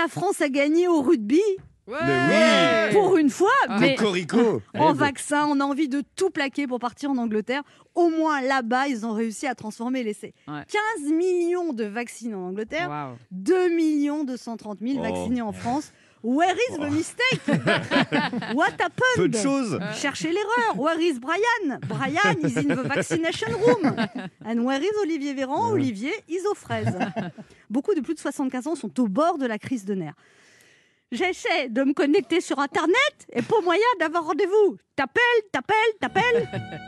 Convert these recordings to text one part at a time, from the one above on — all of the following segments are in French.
la France a gagné au rugby. Mais Pour une fois, mais Cocorico. en vaccin, on a envie de tout plaquer pour partir en Angleterre. Au moins là-bas, ils ont réussi à transformer l'essai. Ouais. 15 millions de vaccinés en Angleterre, Waouh. 2 millions 230 000 Oh. vaccinés en France. Where is the mistake? What happened? Peu de choses. Cherchez l'erreur. Where is Brian? Brian is in the vaccination room. And where is Olivier Véran? Olivier is aux fraises. Beaucoup de plus de 75 ans sont au bord de la crise de nerfs. J'essaie de me connecter sur Internet et pas moyen d'avoir rendez-vous. T'appelles, t'appelles, t'appelles.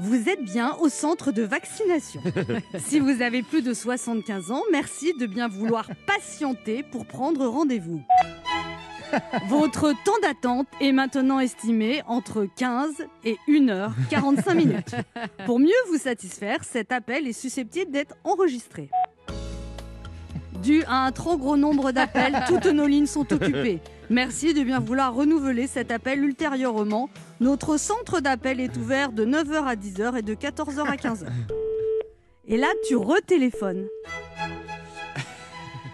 Vous êtes bien au centre de vaccination. Si vous avez plus de 75 ans, merci de bien vouloir patienter pour prendre rendez-vous. Votre temps d'attente est maintenant estimé entre 15 et 1 heure 45 minutes. Pour mieux vous satisfaire, cet appel est susceptible d'être enregistré. Dû à un trop gros nombre d'appels, toutes nos lignes sont occupées. Merci de bien vouloir renouveler cet appel ultérieurement. Notre centre d'appel est ouvert de 9h à 10h et de 14h à 15h. Et là, tu retéléphones.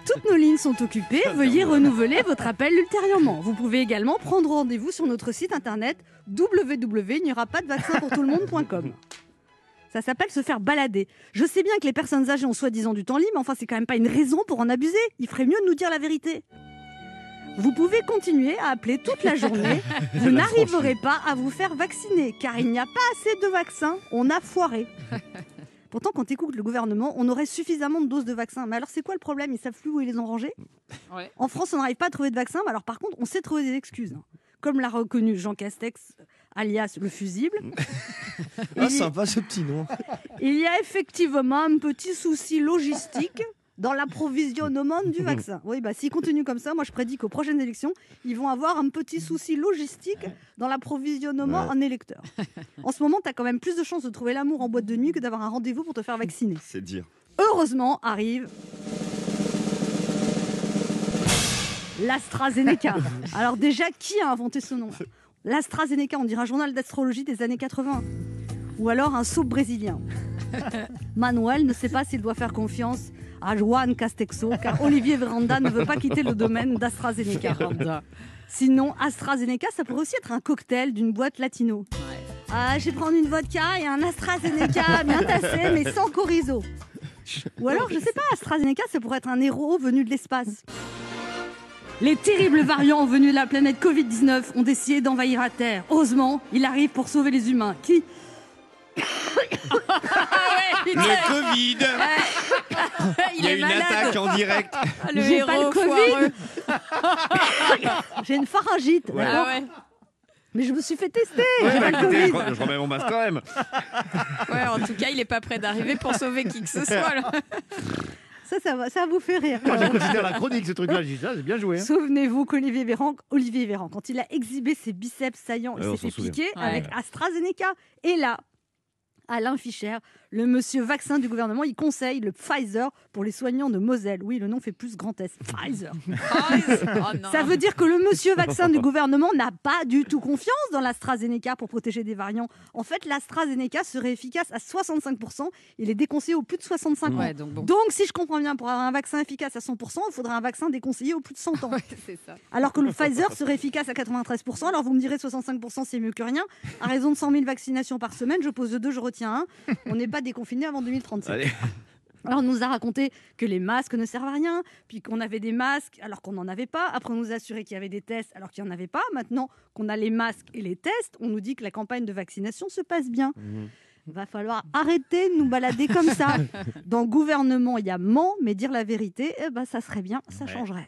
Toutes nos lignes sont occupées. Veuillez renouveler votre appel ultérieurement. Vous pouvez également prendre rendez-vous sur notre site internet www.il-n'y-aura-pas-de-vaccin-pour-tout-le-monde.com. Ça s'appelle se faire balader. Je sais bien que les personnes âgées ont soi-disant du temps libre, mais enfin, c'est quand même pas une raison pour en abuser. Il ferait mieux de nous dire la vérité. Vous pouvez continuer à appeler toute la journée. Vous n'arriverez pas à vous faire vacciner, car il n'y a pas assez de vaccins. On a foiré. Pourtant, quand écoute le gouvernement, on aurait suffisamment de doses de vaccins. Mais alors, c'est quoi le problème? Ils savent plus où ils les ont rangés? Ouais. En France, on n'arrive pas à trouver de vaccins. Mais alors, par contre, on sait trouver des excuses. hein. Comme l'a reconnu Jean Castex, alias le fusible. Ah, sympa ce petit nom. Il y a effectivement un petit souci logistique dans l'approvisionnement du vaccin. Oui, bah, s'ils continuent comme ça, moi je prédis qu'aux prochaines élections, ils vont avoir un petit souci logistique dans l'approvisionnement Ouais. en électeurs. En ce moment, tu as quand même plus de chances de trouver l'amour en boîte de nuit que d'avoir un rendez-vous pour te faire vacciner. C'est dire. Heureusement, arrive l'AstraZeneca. Alors déjà, qui a inventé ce nom? L'AstraZeneca, on dirait un journal d'astrologie des années 80. Ou alors un soupe brésilien. Manuel ne sait pas s'il doit faire confiance à Juan Castexo, car Olivier Veranda ne veut pas quitter le domaine d'AstraZeneca. Sinon, AstraZeneca, ça pourrait aussi être un cocktail d'une boîte latino. Ah, je vais prendre une vodka et un AstraZeneca bien tassé, mais sans chorizo. Ou alors, je sais pas, AstraZeneca, ça pourrait être un héros venu de l'espace. Les terribles variants venus de la planète Covid-19 ont décidé d'envahir la Terre. Heureusement, il arrive pour sauver les humains. Qui Le Covid Il y a est une malade. attaque en direct. Le J'ai héros pas le. Covid. J'ai une pharyngite, Ouais. d'accord Ah ouais. Mais je me suis fait tester. Ouais, J'ai bah, pas le écoutez, je, re- je remets mon masque quand même. Ouais, en tout cas, il est pas prêt d'arriver pour sauver qui que ce soit. là. Ça, ça, va, ça vous fait rire. Je considère la chronique, ce truc-là. Je dis ça, c'est bien joué. hein. Souvenez-vous qu'Olivier Véran, Olivier Véran, quand il a exhibé ses biceps saillants, il s'est fait piquer Ouais. avec AstraZeneca. Et là, Alain Fischer, le monsieur vaccin du gouvernement, il conseille le Pfizer pour les soignants de Moselle. Oui, le nom fait plus grand S. Pfizer. Oh. Ça veut dire que le monsieur vaccin du gouvernement n'a pas du tout confiance dans l'AstraZeneca pour protéger des variants. En fait, l'AstraZeneca serait efficace à 65%. Il est déconseillé aux plus de 65 ans. Ouais, donc bon. Donc, si je comprends bien, pour avoir un vaccin efficace à 100%, il faudrait un vaccin déconseillé aux plus de 100 ans. Ouais, c'est ça. Alors que le Pfizer serait efficace à 93%. Alors vous me direz 65% c'est mieux que rien. À raison de 100 000 vaccinations par semaine, je pose deux, je retiens un. On n'est pas déconfiné avant 2037. Allez. Alors on nous a raconté que les masques ne servent à rien, puis qu'on avait des masques alors qu'on n'en avait pas. Après on nous a assuré qu'il y avait des tests alors qu'il n'y en avait pas. Maintenant qu'on a les masques et les tests, on nous dit que la campagne de vaccination se passe bien. Va falloir arrêter de nous balader comme ça. Dans le gouvernement, il y a ment, mais dire la vérité, eh ben, ça serait bien, ça changerait.